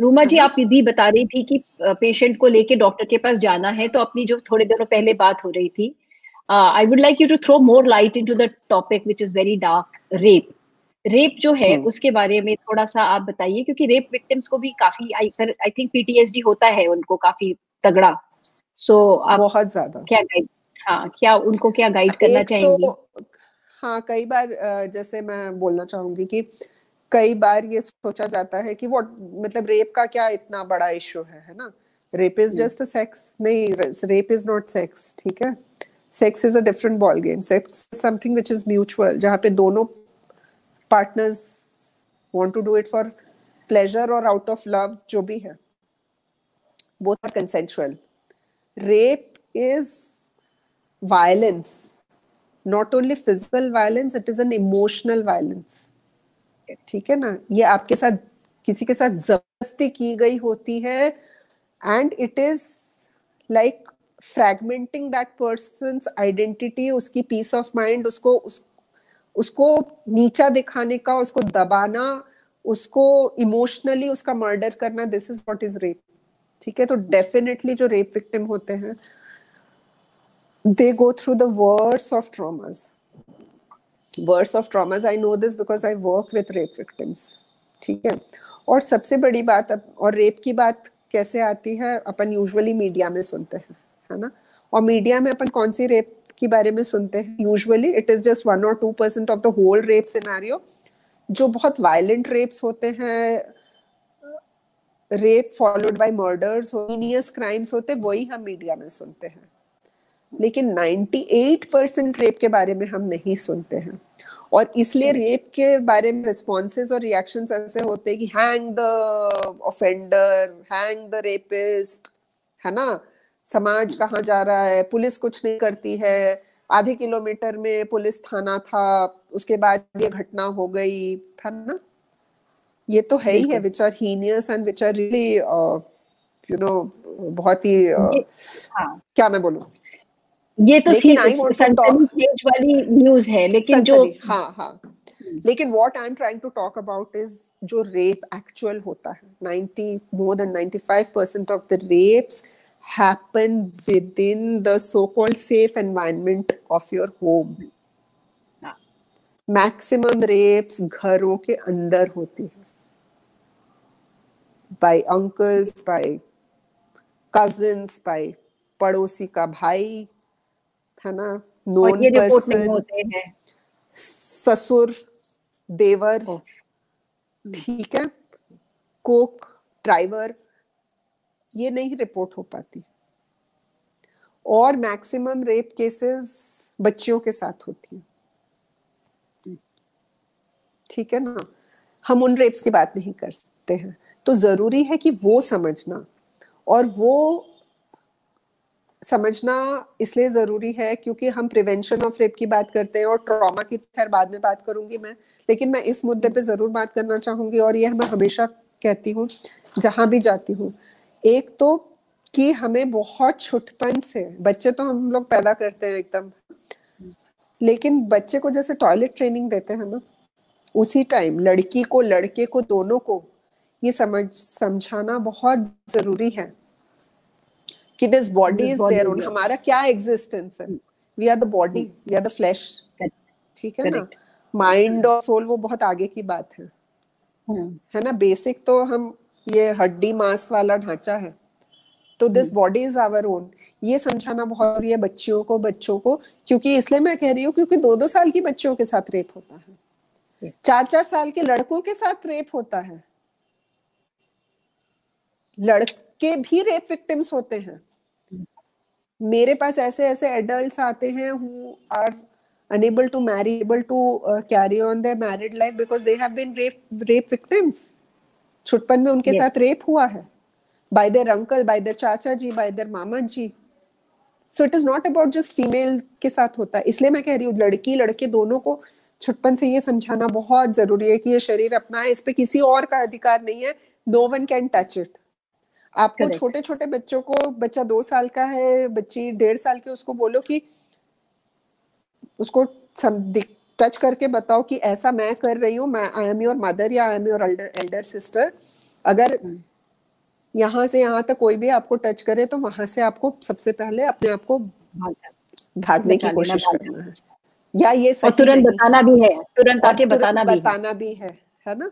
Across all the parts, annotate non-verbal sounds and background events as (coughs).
रूमा जी आप भी बता रही थी कि पेशेंट को लेके डॉक्टर के पास जाना है तो अपनी जो थोड़े दिनों पहले बात हो रही थी I would like you to throw more light into the topic which is very dark rape rape जो है hmm. उसके बारे में थोड़ा सा आप बताइए क्योंकि रेप विक्टिम्स को भी काफ़ी आई आई थिंक पीटीएसडी होता है उनको काफ़ी तगड़ा। सो so, आप बहुत ज़्यादा। क्या गाइड हाँ क्या उनको क्या गाइड करना तो चाहेंगे? तो, हाँ कई बार जैसे मैं बोलना चाहूँगी कि कई बार ये सोचा जाता है कि वो मतलब रेप का क्या इतना बड़ा इशू है है ना? Rape is just a sex नहीं रेप इज़ नॉट सेक्स ठीक है? Sex is a different ball game sex something which is mutual जहाँ पे दोनों partners want to do it for pleasure और आउट ऑफ़ लव जो भी है। Both are consensual rape is violence not only physical violence it is an emotional violence ठीक है ना? ये आपके साथ किसी के साथ ज़बरदस्ती की गई होती है and it is like fragmenting that person identity उसकी पीस ऑफ़ माइंड उसको उस, उसको नीचा दिखाने का उसको दबाना उसको इमोशनली उसका मर्डर करना this is what is rape ठीक है? तो डेफिनेटली जो रेप विक्टिम होते हैं they go through the words of traumas words of traumas I know this because I work with rape victims ठीक है? और सबसे बड़ी बात अब, और रेप की बात कैसे आती है? अपन यूजुअली मीडिया में सुनते हैं, है ना? और मीडिया में अपन कौन सी रेप के बारे में सुनते हैं? Usually it is just one और two percent of the whole rape scenario जो बहुत वायलेंट रेप्स होते हैं rape followed by murders heinous crimes होते वही हम मीडिया में सुनते हैं। लेकिन 98 परसेंट रेप के बारे में हम नहीं सुनते हैं। और इसलिए रेप के बारे में रिस्पॉन्सेज और रिएक्शंस ऐसे होते हैं कि hang the offender hang the rapist है ना? समाज कहाँ जा रहा है? पुलिस कुछ नहीं करती है। आधे किलोमीटर में पुलिस थाना था उसके बाद ये घटना हो गई है ना? ये तो है ही है which are heinous and which are really you know बहुत ही uh, हाँ. क्या मैं बोलूँ? ये तो सनसनी वाली न्यूज़ है लेकिन जो हाँ हाँ। हम्म। लेकिन what I am trying to talk about is जो रेप एक्चुअल होता है। 90 more than 95% of the rapes happen within the so called safe environment of your home maximum rapes घरों के अंदर होती है। By uncles by cousins by पड़ोसी का भाई है ना? नोन पर्सन ससुर देवर ठीक है? कोक ड्राइवर ये नहीं रिपोर्ट हो पाती। और मैक्सिमम रेप केसेस बच्चियों के साथ होती है। ठीक है ना? हम उन रेप्स की बात नहीं करते हैं। तो ज़रूरी है कि वो समझना और वो समझना इसलिए ज़रूरी है क्योंकि हम प्रिवेंशन ऑफ़ रेप की बात करते हैं और ट्रॉमा की खैर बाद में बात करूँगी मैं, लेकिन मैं इस मुद्दे पे ज़रूर बात करना चाहूँगी और यह मैं हमेशा कहती हूँ, जहाँ भी जाती हूँ। एक तो कि हमें बहुत छुटपन से, बच्चे तो हम लोग पैदा करते हैं एकदम, लेकिन बच्चे को जैसे टॉयलेट ट्रेनिंग देते हैं ना, उसी टाइम लड़की को, लड़के को, दोनों को ये समझ, समझाना बहुत ज़रूरी है। कि this body is their own हमारा क्या एग्जिस्टेंस है? We are the body we are the flesh ठीक है ना? माइंड और सोल वो बहुत आगे की बात है। Hmm. है ना? बेसिक तो हम ये हड्डी मांस वाला ढांचा है। तो this body is our own ये समझाना बहुत ज़रूरी है बच्चियों को बच्चों को क्योंकि इसलिए मैं कह रही हूँ क्योंकि दो दो साल की बच्चियों के साथ रेप होता है। चार चार साल के लड़कों के साथ रेप होता है। लड़के भी रेप विक्टिम्स होते हैं। मेरे पास ऐसे ऐसे एडल्ट आते हैं who are unable to marry able to uh, carry on their married life because they have been rape rape victims. छुटपन में उनके yes. साथ रेप हुआ है। By their uncle by their चाचा जी by their mama ji. So it is not about just female के साथ होता है। इसलिए मैं कह रही हूँ लड़की लड़के दोनों को छुटपन से ये समझाना बहुत ज़रूरी है कि ये शरीर अपना है इस पे किसी और का अधिकार नहीं है। No one can touch it आपको छोटे छोटे बच्चों को बच्चा दो साल का है बच्ची डेढ़ साल की उसको बोलो कि उसको टच करके बताओ कि ऐसा मैं कर रही हूँ मैं आई एम योर मदर या I am your elder elder sister अगर हम्म। यहाँ से यहाँ तक कोई भी आपको टच करे तो वहाँ से आपको सबसे पहले अपने आप को भागने की कोशिश करना है। या ये सही तुरंत बताना भी है तुरंत आके बताना भी बताना भी है है ना?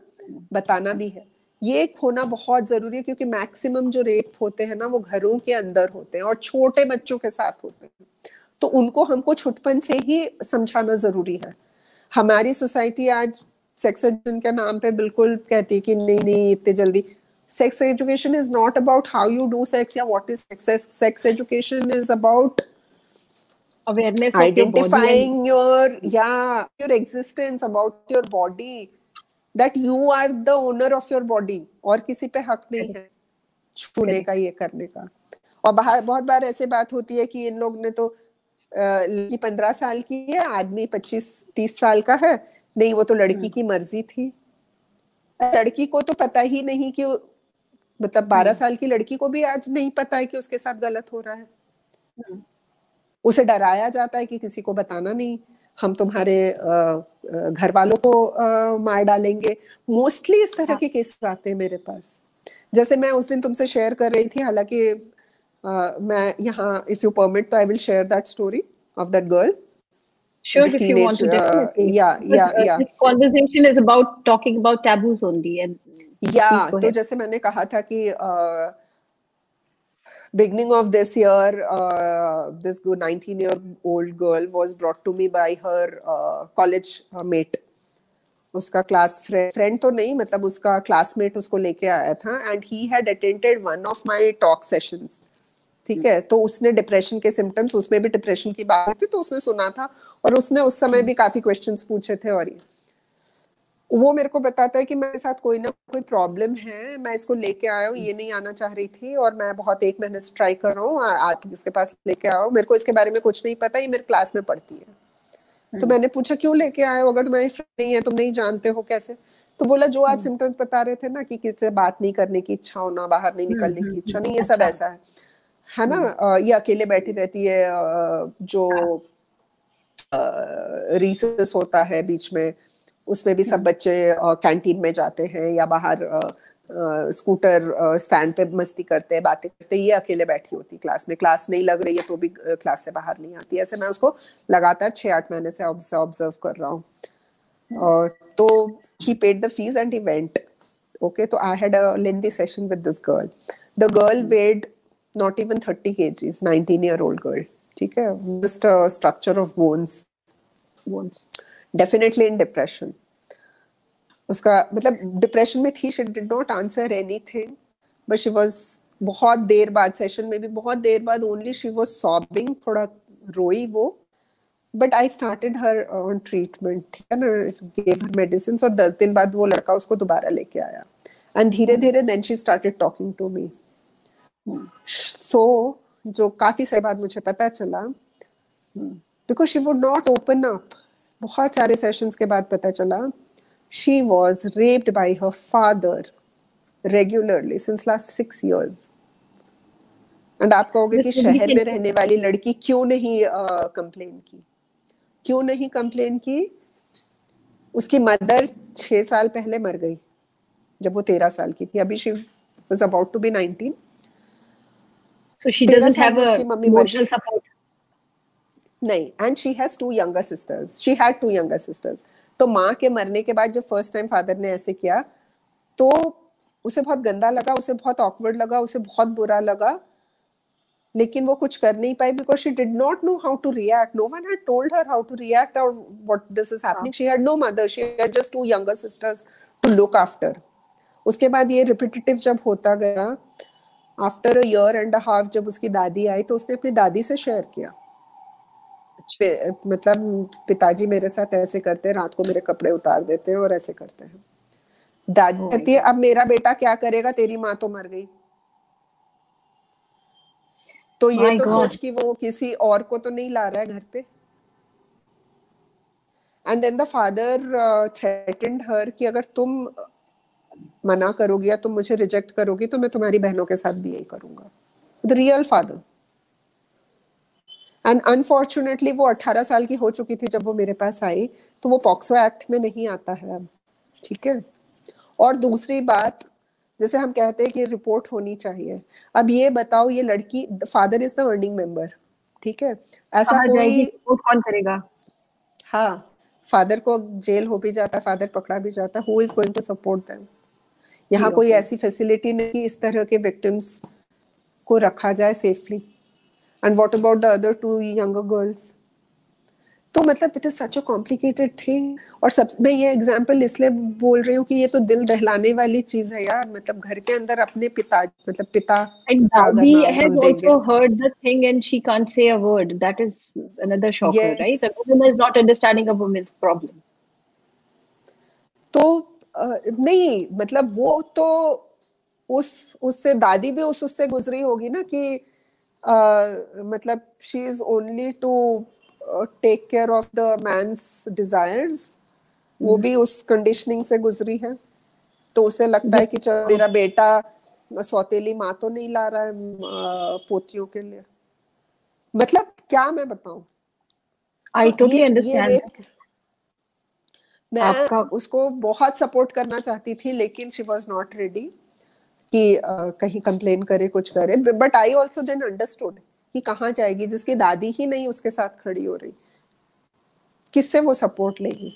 बताना भी है। ये होना बहुत ज़रूरी है क्योंकि मैक्सिमम जो रेप होते हैं ना वो घरों के अंदर होते हैं और छोटे बच्चों के साथ होते हैं। तो उनको हमको छुटपन से ही समझाना ज़रूरी है। हमारी सोसाइटी आज सेक्स एजुकेशन के नाम पे बिल्कुल कहती है कि नहीं नहीं इतने जल्दी। Sex education is not about how you do sex या what is sex sex education is about awareness identifying your, your yeah your existence about your body that you are the owner of your body और किसी पे हक नहीं है छूने का ये करने का और बाहर बहुत बार ऐसे बात होती है कि इन लोग ने तो लड़की पंद्रह साल की है आदमी पच्चीस तीस साल का है नहीं वो तो लड़की हम्म। की मर्ज़ी थी लड़की को तो पता ही नहीं कि मतलब बारह हम्म। साल की लड़की को भी आज नहीं पता है कि उसके साथ गलत हो रहा है हम्म। उसे डराया जाता है कि किसी को बताना नहीं हम तुम्हारे घर वालों को मार डालेंगे मोस्टली इस तरह हाँ। के केस आते हैं मेरे पास जैसे मैं उस दिन तुमसे शेयर कर रही थी हालाँकि मैं यहाँ इफ़ यू परमिट तो I will share that story of that girl Sure, if you want to definitely. Uh, yeah, yeah, uh, yeah. This conversation is about talking about taboos only, and yeah. तो जैसे मैंने कहा था कि beginning of this year, uh, this 19 year old girl was brought to me by her uh, college uh, mate. उसका class friend तो नहीं मतलब उसका क्लासमेट उसको लेके आया था and he had attended one of my talk sessions ठीक है? तो उसने डिप्रेशन के सिम्टम्स उसमें भी डिप्रेशन की बात थी तो उसने सुना था और उसने उस समय भी काफ़ी क्वेश्चंस पूछे थे और ये। वो मेरे को बताता है कि मेरे साथ कोई ना कोई प्रॉब्लम है मैं इसको लेके आया हूँ ये नहीं आना चाह रही थी और मैं बहुत एक महीने से ट्राई कर रहा हूँ आज इसके पास लेके आया हूँ मेरे को इसके बारे में कुछ नहीं पता ये मेरे क्लास में पढ़ती है तो हम्म। मैंने पूछा क्यों लेके आए हो अगर तुम्हारी फ्रेंड नहीं है तुम नहीं जानते हो कैसे तो बोला जो आप सिम्टम्स हम्म। बता रहे थे ना कि किसी से बात नहीं करने की इच्छा होना बाहर नहीं हम्म, निकलने की इच्छा नहीं ये सब अच्छा। ऐसा है है ना ये अकेले बैठी रहती है जो रिसेस हाँ। होता है बीच में उसमें भी सब हम्म। बच्चे कैंटीन में जाते हैं या बाहर स्कूटर स्टैंड पे मस्ती करते हैं बातें करते हैं ये अकेले बैठी होती क्लास में। क्लास नहीं लग रही है तो भी क्लास से बाहर नहीं आती। ऐसे मैं उसको लगातार छह आठ महीने से ऑब्ज़र्व कर रहा हूँ। तो he paid the fees and he went okay तो i had a lengthy session with this girl. The girl हम्म। weighed not even 30 kgs 19 year old girl. ठीक है? A structure of bones. Bones. Definitely in depression उसका मतलब depression में थी she did not answer anything but she was बहुत देर बाद सेशन में भी बहुत देर बाद ओनली शी वाज सॉबिंग थोड़ा रोई वो but I started her on treatment ठीक है ना? गिव हर मेडिसिन और दस दिन बाद वो लड़का उसको दोबारा लेके आया। एंड धीरे धीरे then she started talking to me so जो काफ़ी सही बात मुझे पता चला because she would not open up बहुत सारे सेशंस के बाद पता चला she was raped by her father regularly since last six years and आप कहोगे कि शहर में रहने वाली लड़की क्यों नहीं कंप्लेन uh, की? क्यों नहीं कंप्लेन की? उसकी मदर छह साल पहले मर गई जब वो तेरह साल की थी। अभी she was about to be 19 so she doesn't have a emotional support नहीं and she has two younger sisters she had two younger sisters तो माँ के मरने के बाद जब फ़र्स्ट टाइम फादर ने ऐसे किया तो उसे बहुत गंदा लगा, उसे बहुत ऑकवर्ड लगा, उसे बहुत बुरा लगा, लेकिन वो कुछ कर नहीं पाई because she did not know how to react no one had told her how to react और what this is happening she had no mother she had just two younger sisters to look after उसके बाद ये repetitive जब होता गया after a year and a half जब उसकी दादी आई तो उसने अपनी दादी से शेयर किया। मतलब पिताजी मेरे साथ ऐसे करते हैं रात को मेरे कपड़े उतार देते हैं और ऐसे करते हैं। दादी कहती है अब मेरा बेटा क्या करेगा? तेरी माँ तो मर गई। तो ये My तो God. सोच कि वो किसी और को तो नहीं ला रहा है घर पे। And then the father threatened her कि अगर तुम मना करोगी या तुम मुझे रिजेक्ट करोगी तो मैं तुम्हारी बहनों के साथ भी यही करूँगा। The real father and unfortunately वो 18 साल की हो चुकी थी जब वो मेरे पास आई तो वो पॉक्सो एक्ट में नहीं आता है। अब ठीक है? और दूसरी बात जैसे हम कहते हैं कि रिपोर्ट होनी चाहिए। अब ये बताओ ये लड़की father is the earning member. ठीक है? ऐसा कोई कौन करेगा? हाँ फादर को जेल हो भी जाता है फादर पकड़ा भी जाता। है who is going to support them यहाँ कोई ऐसी फैसिलिटी नहीं इस तरह के विक्टिम्स को रखा जाए safely and what about the other two younger girls तो मतलब it is such a complicated thing और सब मैं ये एग्जांपल इसलिए बोल रही हूँ कि ये तो दिल दहलाने वाली चीज़ है यार। मतलब घर के अंदर अपने पिता मतलब पिता and Dabi has also heard the thing and she can't say a word. That is another shocker yes. right? A woman is not understanding a woman's problem. तो नहीं मतलब वो तो उस उससे दादी भी उस उससे गुजरी होगी ना कि मतलब she is only to take care of the men's desires वो भी उस कंडीशनिंग से गुजरी है। तो उसे लगता है कि चलो मेरा बेटा सौतेली माँ तो नहीं ला रहा है पोतियों के लिए। मतलब क्या मैं बताऊँ? आई टोटली अंडरस्टैंड मैं उसको बहुत सपोर्ट करना चाहती थी लेकिन शी वॉज़ नॉट रेडी कि कहीं कंप्लेन करे, कुछ करे। But I also then understood कि कहाँ जाएगी, जिसकी दादी ही नहीं उसके साथ खड़ी हो रही। किससे वो सपोर्ट लेगी,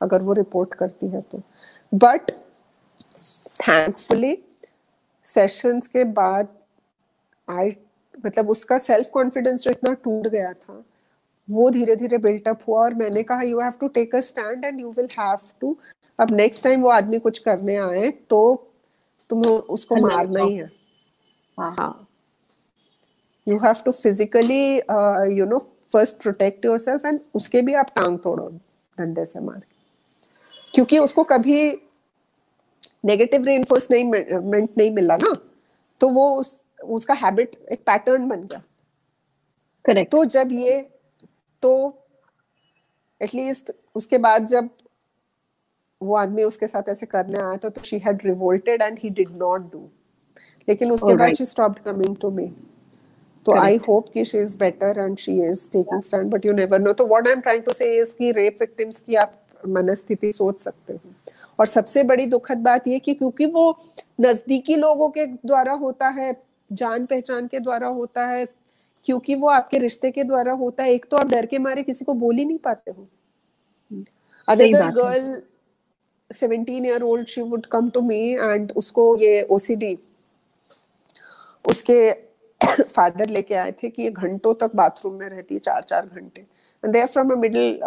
अगर वो रिपोर्ट करती है तो। बट थैंकफुली सेशंस के बाद आई मतलब उसका सेल्फ कॉन्फिडेंस जो इतना टूट गया था, वो धीरे धीरे बिल्टअप हुआ और मैंने कहा you have to take a stand and you will have to अब नेक्स्ट टाइम वो आदमी कुछ करने आए तो तुम्हें उसको मारना ही। है। हाँ। You have to physically you know first protect yourself and उसके भी आप टांग तोड़ो डंडे से मार क्योंकि उसको कभी नेगेटिव रेनफोर्समेंट नहीं मिला ना तो वो उस, उसका हैबिट एक पैटर्न बन गया। करेक्ट तो जब ये तो एटलीस्ट उसके बाद जब वो आदमी उसके साथ ऐसे करने आया था तो she had revolted and he did not do लेकिन उसके बाद she stopped coming to me तो आई होप कि she is better and she is taking stand but you never know तो what I am trying to say is कि rape victims की आप मनस्थिति सोच सकते हो। और सबसे बड़ी दुखद बात ये कि क्योंकि वो नजदीकी लोगों के द्वारा होता है जान पहचान के द्वारा होता है क्योंकि वो आपके रिश्ते के द्वारा होता है। एक तो आप डर के मारे किसी को बोल ही नहीं पाते हो। Other girl seventeen year old she would come to me and उसको ये ओसीडी उसके (coughs) फादर लेके आए थे कि ये घंटों तक बाथरूम में रहती है चार चार घंटे and they are from a middle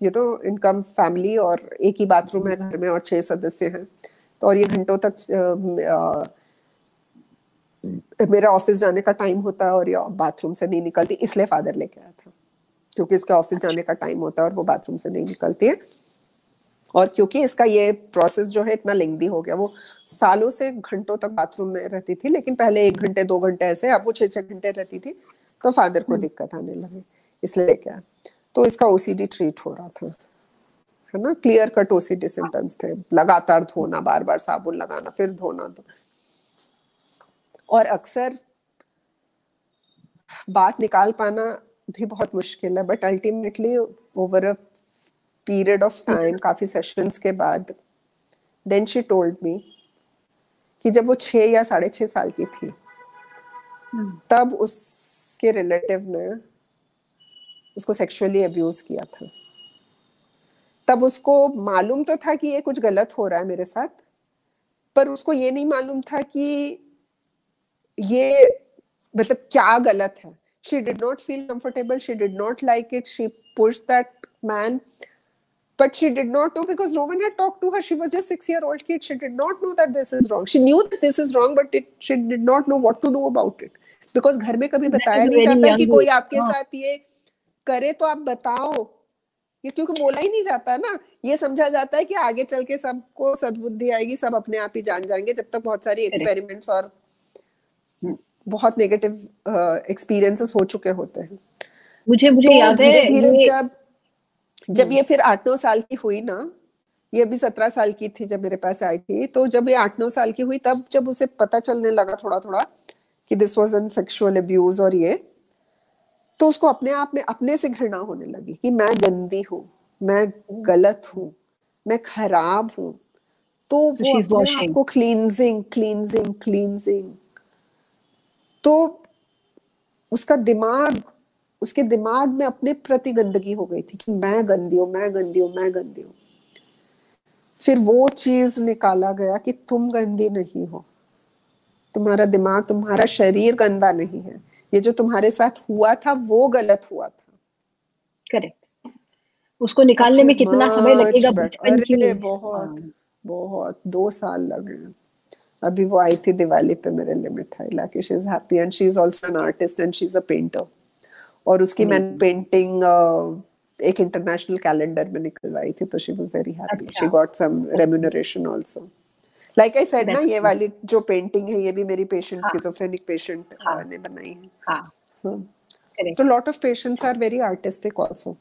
you know income family और एक ही बाथरूम है घर में और छह सदस्य हैं। तो और ये घंटों तक uh, uh, मेरा ऑफ़िस जाने का टाइम होता है और ये बाथरूम से नहीं निकलती इसलिए फादर लेके आया था। क्योंकि इसका ऑफ़िस जाने का टाइम होता है और वो बाथरूम से नहीं निकलती है। और क्योंकि इसका ये प्रोसेस जो है इतना लेंदी हो गया वो सालों से घंटों तक बाथरूम में रहती थी लेकिन पहले एक घंटे दो घंटे ऐसे अब वो छह छह घंटे रहती थी तो फादर को हम्म। दिक्कत आने लगी इसलिए क्या? तो इसका ओसीडी ट्रीट हो रहा था है ना? क्लियर कट ओसीडी सिम्टम्स थे लगातार धोना बार बार साबुन लगाना फिर धोना तो। और अक्सर बात निकाल पाना भी बहुत मुश्किल है but ultimately over a period of time काफ़ी सेशंस के बाद देन शी टोल्ड मी कि जब वो छह या साढ़े छह साल की थी hmm. तब उसके रिलेटिव ने उसको सेक्सुअली अब्यूज किया था। तब उसको मालूम तो था कि ये कुछ गलत हो रहा है मेरे साथ पर उसको ये नहीं मालूम था कि ये मतलब क्या गलत है। She did not feel comfortable she did not like it she push that man but she did not know because no one had talked to her she was just 6 year old kid she did not know that this is wrong she knew that this is wrong but it, she did not know what to do about it because घर में कभी बताया नहीं जाता कि कोई आपके साथ ये करे तो आप बताओ ये क्योंकि बोला ही नहीं जाता ना ये समझा जाता है कि आगे चल के सबको सद्बुद्धि आएगी सब अपने आप ही जान जाएँगे जब तक बहुत सारी एक्सपेरिमेंट्स और बहुत नेगेटिव एक्सपीरियंसेस हो चुके होते हैं मुझे मुझे तो याद है धीरे जब जब हम्म। ये फिर आठ नौ साल की हुई ना ये भी सत्रह साल की थी जब मेरे पास आई थी तो जब ये आठ नौ साल की हुई तब जब उसे पता चलने लगा थोड़ा थोड़ा कि this was an sexual abuse और ये तो उसको अपने आप में अपने से घृणा होने लगी कि मैं गंदी हूँ मैं गलत हूँ मैं खराब हूँ। तो so वो अपने आप को क्लींजिंग क्लींजिंग क्लींजिंग तो उसका दिमाग उसके दिमाग में अपने प्रति गंदगी हो गई थी कि मैं गंदी हूँ मैं गंदी हूँ मैं गंदी हूँ। फिर वो चीज़ निकाला गया कि तुम गंदी नहीं हो। तुम्हारा दिमाग तुम्हारा शरीर गंदा नहीं है। ये जो तुम्हारे साथ हुआ था वो गलत हुआ था। करेक्ट उसको निकालने में कितना समय लगेगा? बचपन की। बहुत हाँ। बहुत दो साल लगे अभी वो आई थी दिवाली पे मेरे लिए मिठाई लाके। She is happy and she is also an artist and she is a painter और उसकी मैंने पेंटिंग एक इंटरनेशनल कैलेंडर में निकलवाई थी तो she was very happy she got some remuneration also like I said ना ये वाली जो पेंटिंग है ये भी मेरी पेशेंट स्किज़ोफ्रेनिक पेशेंट ने बनाई है. हाँ. तो lot of patients are very artistic also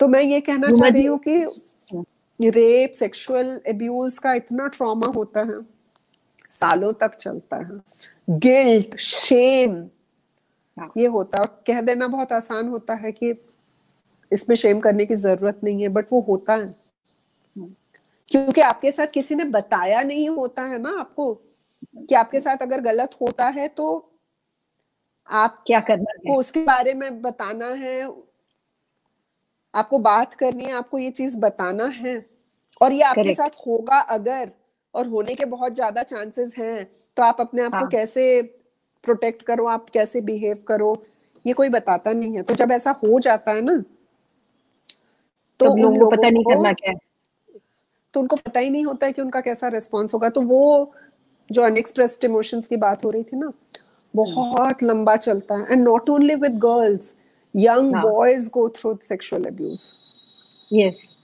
तो मैं ये कहना चाह रही हूँ कि रेप सेक्सुअल अब्यूज का इतना ट्रॉमा होता है सालों तक चलता है गिल्ट शेम। ये होता है कह देना बहुत आसान होता है कि इसमें शेम करने की ज़रूरत नहीं है बट वो होता है हम्म। क्योंकि आपके साथ किसी ने बताया नहीं होता है ना आपको कि आपके साथ अगर गलत होता है तो आप क्या करना है को उसके बारे में बताना है आपको बात करनी है आपको ये चीज़ बताना है और ये आपके Correct. साथ होगा अगर और होने के बहुत ज़्यादा चांसेस हैं तो आप अपने आप हाँ. को कैसे प्रोटेक्ट करो आप कैसे बिहेव करो ये कोई बताता नहीं है। तो जब ऐसा हो जाता है ना तो उन लोगों पता नहीं करना क्या है। तो उनको पता ही नहीं होता है कि उनका कैसा रिस्पॉन्स होगा। तो वो जो अनएक्सप्रेस्ड इमोशंस की बात हो रही थी ना बहुत लंबा चलता है। And not only with girls young boys go through sexual abuse yes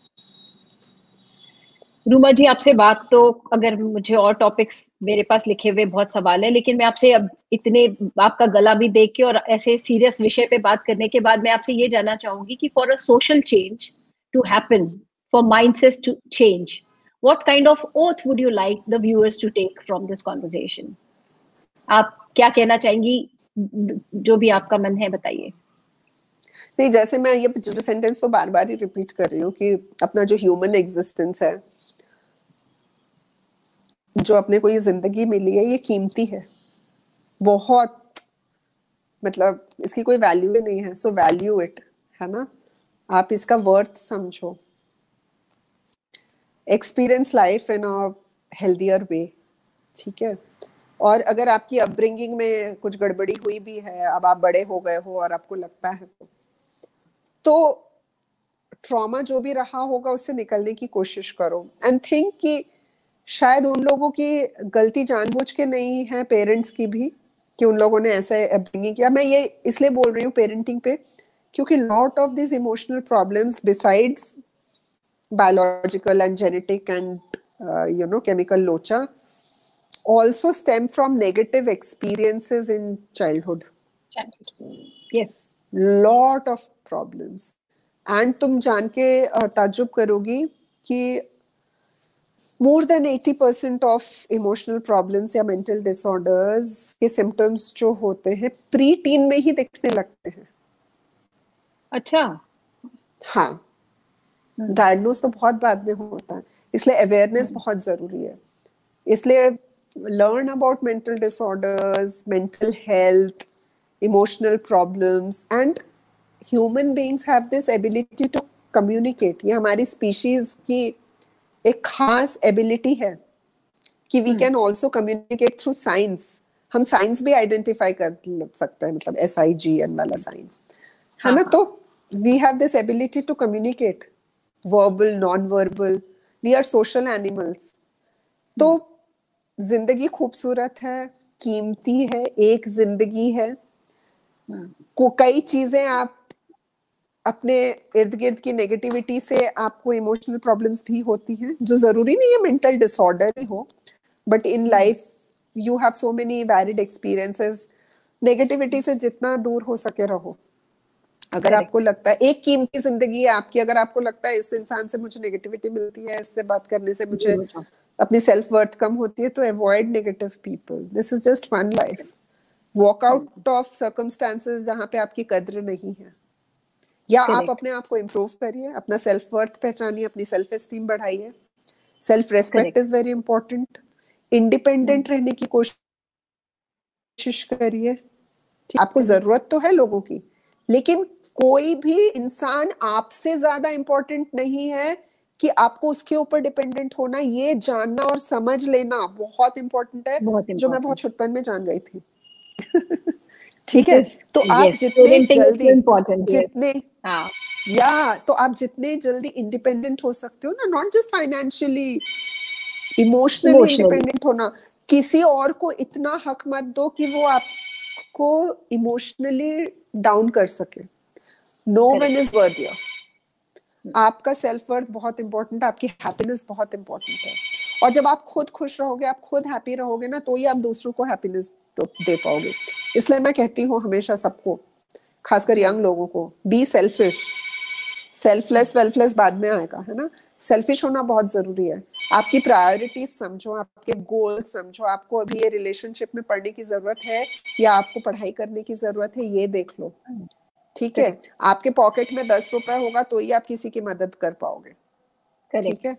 Ruma ji, आपसे बात तो अगर मुझे और टॉपिक्स मेरे पास लिखे हुए बहुत सवाल है, लेकिन मैं आपसे अब इतने आपका गला भी देख के और ऐसे सीरियस विषय पे बात करने के बाद मैं आपसे ये जानना चाहूँगी कि for a social change to happen for mindset to change what kind of oath would you like the viewers to take from this conversation? आप क्या कहना चाहेंगी? जो भी आपका मन है, बताइए। नहीं, जैसे मैं ये सेंटेंस तो बार बार ही रिपीट कर रही हूँ कि अपना जो ह्यूमन एग्जिस्टेंस है जो अपने को ये ज़िंदगी मिली है, ये कीमती है। बहुत मतलब इसकी कोई वैल्यू ही नहीं है सो वैल्यू इट है ना? आप इसका वर्थ समझो। Experience life in a healthier way ठीक है? और अगर आपकी अपब्रिंगिंग में कुछ गड़बड़ी हुई भी है, अब आप बड़े हो गए हो और आपको लगता है तो ट्रॉमा जो भी रहा होगा, उससे निकलने की कोशिश करो। एंड थिंक कि शायद उन लोगों की गलती जानबूझ के नहीं है पेरेंट्स की भी कि उन लोगों ने ऐसे अपब्रिंगिंग किया। मैं ये इसलिए बोल रही हूँ पेरेंटिंग पे क्योंकि lot of this emotional problems besides biological and genetic and you know chemical लोचा also stem from negative experiences in childhood yes lot of problems and तुम जान के uh, ताजुब करोगी कि more than 80 percent of emotional problems या mental disorders के symptoms जो होते हैं प्री टीन में ही दिखने लगते हैं। अच्छा। हाँ। डायग्नोज तो बहुत बाद में होता है इसलिए अवेयरनेस हम्म। बहुत ज़रूरी है। इसलिए learn about mental disorders mental health emotional problems and human beings have this ability to communicate ये हमारी स्पीशीज की एक खास एबिलिटी है कि we can also communicate through signs हम साइंस भी आइडेंटिफाई कर सकते हैं मतलब एस आई जी एन वाला साइन है ना? हाँ, तो we have this ability to communicate verbal non verbal we are social animals तो ज़िंदगी खूबसूरत है कीमती है एक ज़िंदगी है। को कई चीज़ें आप अपने इर्द गिर्द की नेगेटिविटी से आपको इमोशनल प्रॉब्लम्स भी होती हैं जो ज़रूरी नहीं है मेंटल डिसऑर्डर ही हो but in life you have so many valid experiences negativity से जितना दूर हो सके रहो। अगर आपको लगता है एक कीमती ज़िंदगी है आपकी अगर आपको लगता है इस इंसान से मुझे नेगेटिविटी मिलती है इससे बात करने से मुझे अपनी सेल्फ वर्थ कम होती है तो avoid negative people this is just one life walk out of circumstances जहाँ पे आपकी कद्र नहीं है। या आप अपने आप को इम्प्रूव करिए अपना सेल्फ वर्थ पहचानिए अपनी सेल्फ एस्टीम बढ़ाइए self respect is very important independent रहने की कोशिश करिए। आपको ज़रूरत तो है लोगों की लेकिन कोई भी इंसान आपसे ज़्यादा इंपॉर्टेंट नहीं है कि आपको उसके ऊपर डिपेंडेंट होना। ये जानना और समझ लेना बहुत इंपॉर्टेंट है बहुत जो मैं बहुत छुटपन में जान गई थी। (laughs) ठीक है? तो आप जितने जल्दी इम्पोर्टेंट जितने हाँ। या तो आप जितने जल्दी इंडिपेंडेंट हो सकते हो ना not just financially emotionally independent होना किसी और को इतना हक मत दो कि वो आपको इमोशनली डाउन कर सके। नो वन इज़ वर्दियर आपका सेल्फ वर्थ बहुत इंपॉर्टेंट है आपकी हैप्पीनेस बहुत इंपॉर्टेंट है। और जब आप खुद खुश रहोगे आप खुद हैप्पी रहोगे ना तो ही आप दूसरों को हैप्पीनेस तो दे पाओगे। इसलिए मैं कहती हूँ हमेशा सबको खासकर यंग लोगों को बी सेल्फिश सेल्फलेस वेल्फलेस बाद में आएगा है ना? सेल्फिश होना बहुत ज़रूरी है। आपकी प्रायोरिटीज समझो आपके गोल समझो आपको अभी ये रिलेशनशिप में पढ़ने की ज़रूरत है या आपको पढ़ाई करने की ज़रूरत है ये देख लो। ठीक है? आपके पॉकेट में दस रुपए होगा तो ही आप किसी की मदद कर पाओगे। ठीक है?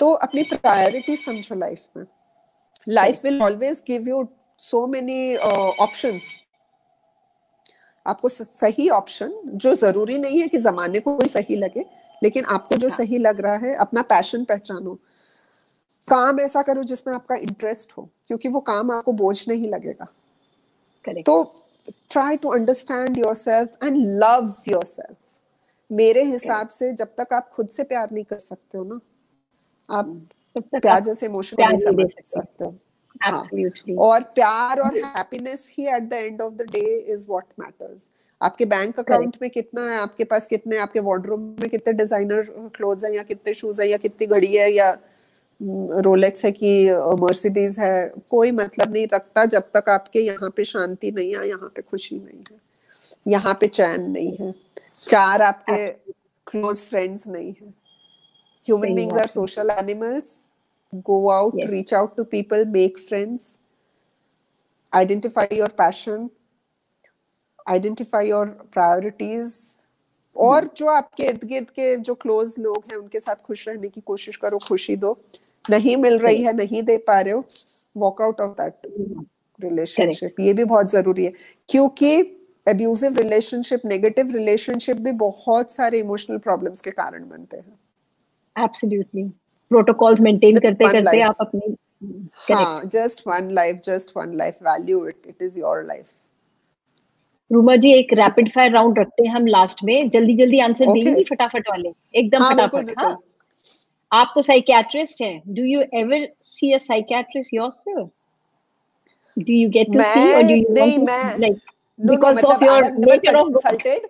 तो अपनी प्रायोरिटी समझो लाइफ में। Life will always give you so many options आपको सही ऑप्शन जो ज़रूरी नहीं है कि जमाने को कोई सही लगे लेकिन आपको जो हाँ. सही लग रहा है अपना पैशन पहचानो काम ऐसा करो जिसमें आपका इंटरेस्ट हो क्योंकि वो काम आपको बोझ नहीं लगेगा Correct. तो try to understand yourself and love yourself मेरे हिसाब okay. से जब तक आप खुद से प्यार नहीं कर सकते हो ना आप hmm. प्यार जैसे इमोशन नहीं समझ सकते हो Absolutely. और प्यार और happiness he at the end of the day is what matters आपके बैंक अकाउंट में कितना है? आपके पास कितने आपके वार्डरूम में कितने डिज़ाइनर क्लोथ्स हैं या कितने शूज़ है या कितनी घड़ी है या रोलेक्स hmm, है कि मर्सिडीज है? कोई मतलब नहीं रखता जब तक आपके यहाँ पे शांति नहीं है यहाँ पे खुशी नहीं है। यहाँ पे चैन नहीं है। चार आपके क्लोज फ्रेंड्स नहीं है। Human beings are social animals go out yes. reach out to people make friends identify your passion identify your priorities और जो आपके इर्द गिर्द के जो क्लोज लोग हैं उनके साथ खुश रहने की कोशिश करो खुशी दो। नहीं मिल रही है नहीं दे पा रहे हो walk out of that relationship ये भी बहुत ज़रूरी है क्योंकि अब्यूजिव रिलेशनशिप नेगेटिव रिलेशनशिप भी बहुत सारे इमोशनल प्रॉब्लम्स के कारण बनते हैं। एब्सोल्युटली प्रोटोकॉल्स मेंटेन करते करते आप अपनी हाँ just one life just one life value it it is your life Ruma ji एक रैपिड फायर राउंड रखते हैं हम लास्ट में। जल्दी जल्दी आंसर okay. देंगी फटाफट वाले। एकदम हाँ, फटाफट हाँ। आप तो साइकियाट्रिस्ट हैं। Do you ever see a psychiatrist yourself do you get to see और डू यू नहीं मैं like because of your nature of consulted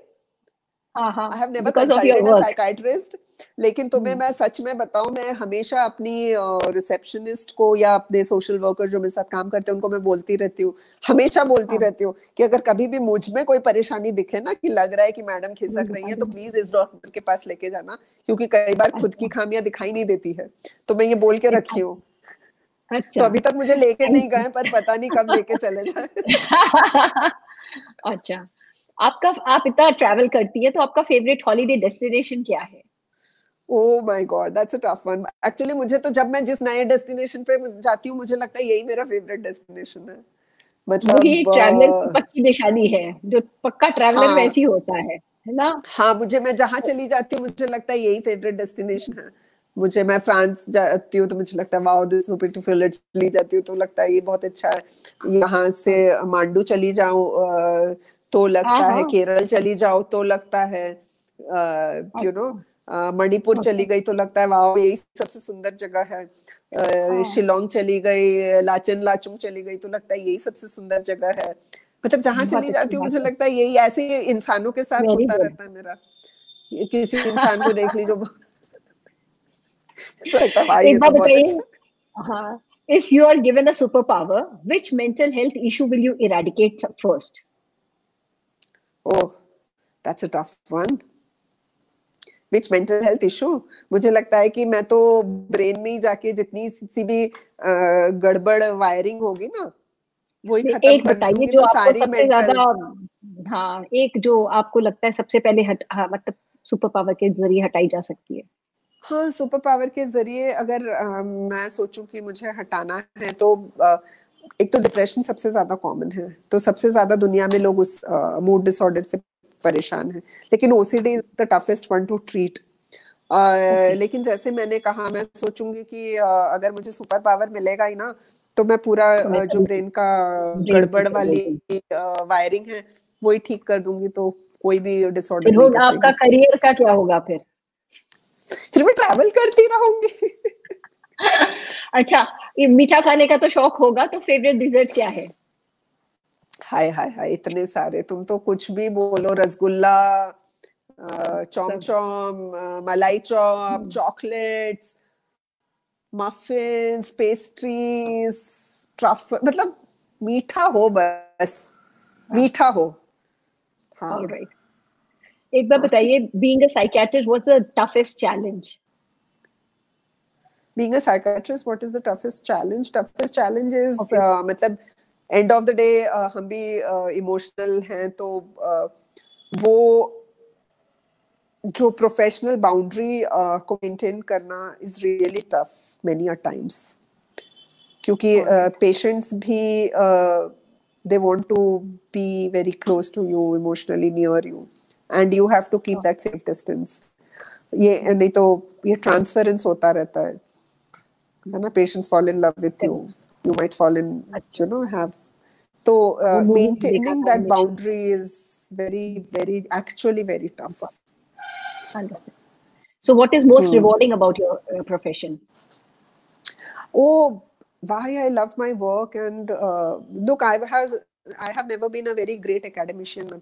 I have never consulted a psychiatrist लेकिन तुम्हें hmm. मैं सच में बताऊँ मैं हमेशा अपनी रिसेप्शनिस्ट को या अपने सोशल वर्कर जो मेरे साथ काम करते हैं उनको मैं बोलती रहती हूँ हमेशा बोलती हाँ. रहती हूँ कि अगर कभी भी मुझमें कोई परेशानी दिखे ना कि लग रहा है कि मैडम खिसक रही है तो प्लीज़ इस डॉक्टर के पास लेके जाना क्योंकि कई बार खुद की अच्छा। खामियाँ दिखाई नहीं देती है। तो मैं ये बोल के रखी हूँ। अच्छा तो अभी तक मुझे लेके नहीं गए पर पता नहीं कब लेके चले जाए। (laughs) अच्छा। आपका आप इतना ट्रैवल करती है तो आपका फेवरेट हॉलीडे डेस्टिनेशन क्या है? ओह my god that's a tough one actually मुझे तो जब मैं जिस नए डेस्टिनेशन पे जाती हूँ मुझे लगता है यही मेरा फेवरेट डेस्टिनेशन है। मतलब ये ट्रैवलर की पक्की निशानी है जो पक्का ट्रैवलर हाँ, वैसी होता है है ना? हाँ मुझे मैं जहाँ चली जाती हूँ मुझे लगता है यही फेवरेट डेस्टिनेशन है। मुझे मैं फ्रांस जाती हूँ तो मुझे लगता है वाओ दिस टू चली जाती हूँ तो लगता है ये बहुत अच्छा है। यहाँ से मांडू चली जाऊँ तो लगता हाँ, है। हाँ। केरल चली जाओ तो लगता है यू नो मणिपुर चली गई तो लगता है वाह यही सबसे सुंदर जगह है। हाँ। शिलोंग चली गई लाचन लाचुंग चली गई तो लगता है यही सबसे सुंदर जगह है। मतलब जहाँ चली जाती हूँ मुझे लगता है यही ऐसे इंसानों के साथ होता रहता है मेरा। किसी इंसान को देख लीजिए (laughs) एक बात बताइए हाँ if you are given a superpower which mental health issue will you eradicate first? Oh that's a tough one. Which mental health issue मुझे लगता है कि मैं तो ब्रेन में ही जाके जितनी सी भी गड़बड़ वायरिंग होगी ना वही खत्म एक बताइए जो तो आपको सबसे ज़्यादा हाँ एक जो आपको लगता है सबसे पहले हट हाँ, मतलब सुपर पावर के ज़रिए हटाई जा सकती है। हाँ सुपर पावर के ज़रिए अगर आ, मैं सोचूं कि मुझे हटाना है तो आ, एक तो डिप्रेशन सबसे ज़्यादा कॉमन है। तो सबसे ज़्यादा दुनिया में लोग उस मूड uh, डिसऑर्डर से परेशान है। लेकिन OCD is the toughest one to treat लेकिन जैसे मैंने कहा मैं सोचूँगी कि uh, अगर मुझे सुपर पावर मिलेगा ही ना तो मैं पूरा uh, जो ब्रेन का गड़बड़ वाली वायरिंग है वो ही ठीक कर दूँगी तो कोई भी डिसऑर्डर आपका करियर का क्या होगा फिर? फिर मैं ट्रैवल करती रहूँगी। (laughs) (laughs) अच्छा ये मीठा खाने का तो शौक होगा तो फेवरेट डिजर्ट क्या है? हाय हाय हाय इतने सारे। तुम तो कुछ भी बोलो rasgulla chom chom malai chop chocolates muffins pastries truffle मतलब मीठा हो बस। हाँ। मीठा हो। हाँ। राइट एक बार बताइए being a psychiatrist what's the toughest challenge being a psychiatrist what is the toughest challenge? Toughest challenge is okay. uh, मतलब एंड ऑफ़ द डे हम भी इमोशनल uh, हैं तो uh, वो जो प्रोफेशनल बाउंड्री uh, को मेंटेन करना is really tough many a times क्योंकि पेशेंट्स uh, भी they want to be very close to you emotionally near you and you have to keep that safe distance ये नहीं तो ये transference होता रहता है। है ना patients fall in love with you you might fall in you know have so uh, maintaining that boundary is very very actually very tough understand so what is most hmm. rewarding about your uh, profession oh why i love my work and uh, look i have i have never been a very great academician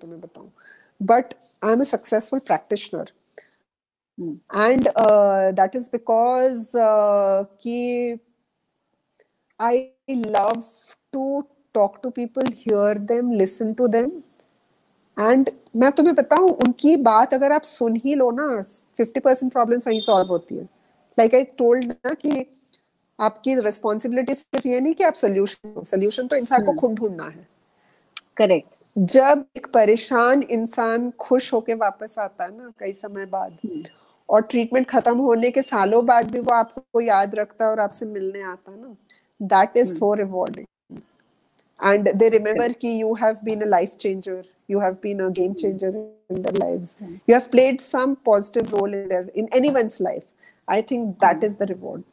but i'm a successful practitioner hmm. and uh, that is because uh, ki I love to talk to people, hear them, listen to them. And मैं तुम्हें बताऊँ उनकी बात अगर आप सुन ही लो ना फिफ्टी परसेंट प्रॉब्लम वहीं सॉल्व होती है लाइक आई टोल्ड ना कि आपकी रिस्पॉन्सिबिलिटी सिर्फ़ ये नहीं कि आप सोल्यूशन हो सोल्यूशन तो इंसान को hmm. खुद ढूंढना है करेक्ट जब एक परेशान इंसान खुश होके वापस आता है ना कई समय बाद hmm. और ट्रीटमेंट खत्म होने के सालों बाद भी वो आपको याद रखता है और आपसे मिलने आता है ना that is mm. so rewarding and they remember that you have been a life you have been a game changer in their lives mm. you have played some positive role in their in anyone's life i think that mm. is the reward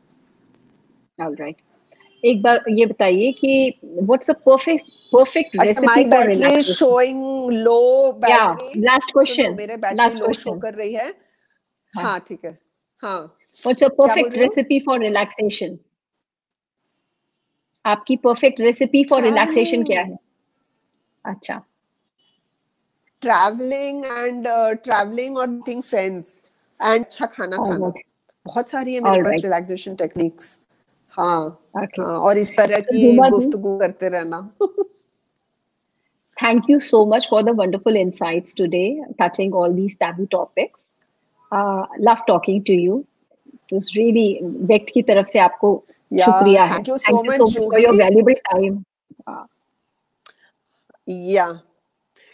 all right एक बार ये बताइए कि what's a perfect perfect recipe for relaxation showing low battery last question मेरे battery low show कर रही है हाँ। ठीक है। हाँ। What's a perfect recipe for relaxation आपकी परफेक्ट रेसिपी फॉर रिलैक्सेशन क्या है? अच्छा। ट्रैवलिंग एंड ट्रैवलिंग और मीटिंग फ्रेंड्स एंड अच्छा खाना खाना। बहुत सारी है मेरे पास रिलैक्सेशन टेक्निक्स हाँ। Okay. हाँ और इस तरह so, की गुफ्तगू करते रहना। Thank you so much for the wonderful insights today touching all these taboo topics. uh, love talking to you it was really व्यक्त की तरफ से आपको yeah, शुक्रिया है thank you so thank much you so much for your valuable time uh, yeah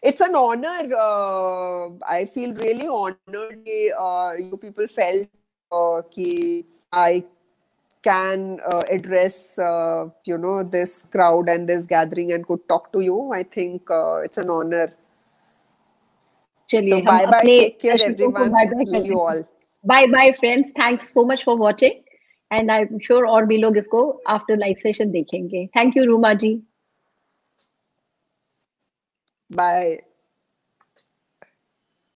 it's an honor uh, i feel really honored uh, you people felt uh, ki i can uh, address uh, you know this crowd and this gathering and could talk to you i think uh, it's an honor चलिए अपने bye bye friends thanks so much for watching and I am sure और भी लोग इसको after live session देखेंगे। Thank you Ruma ji bye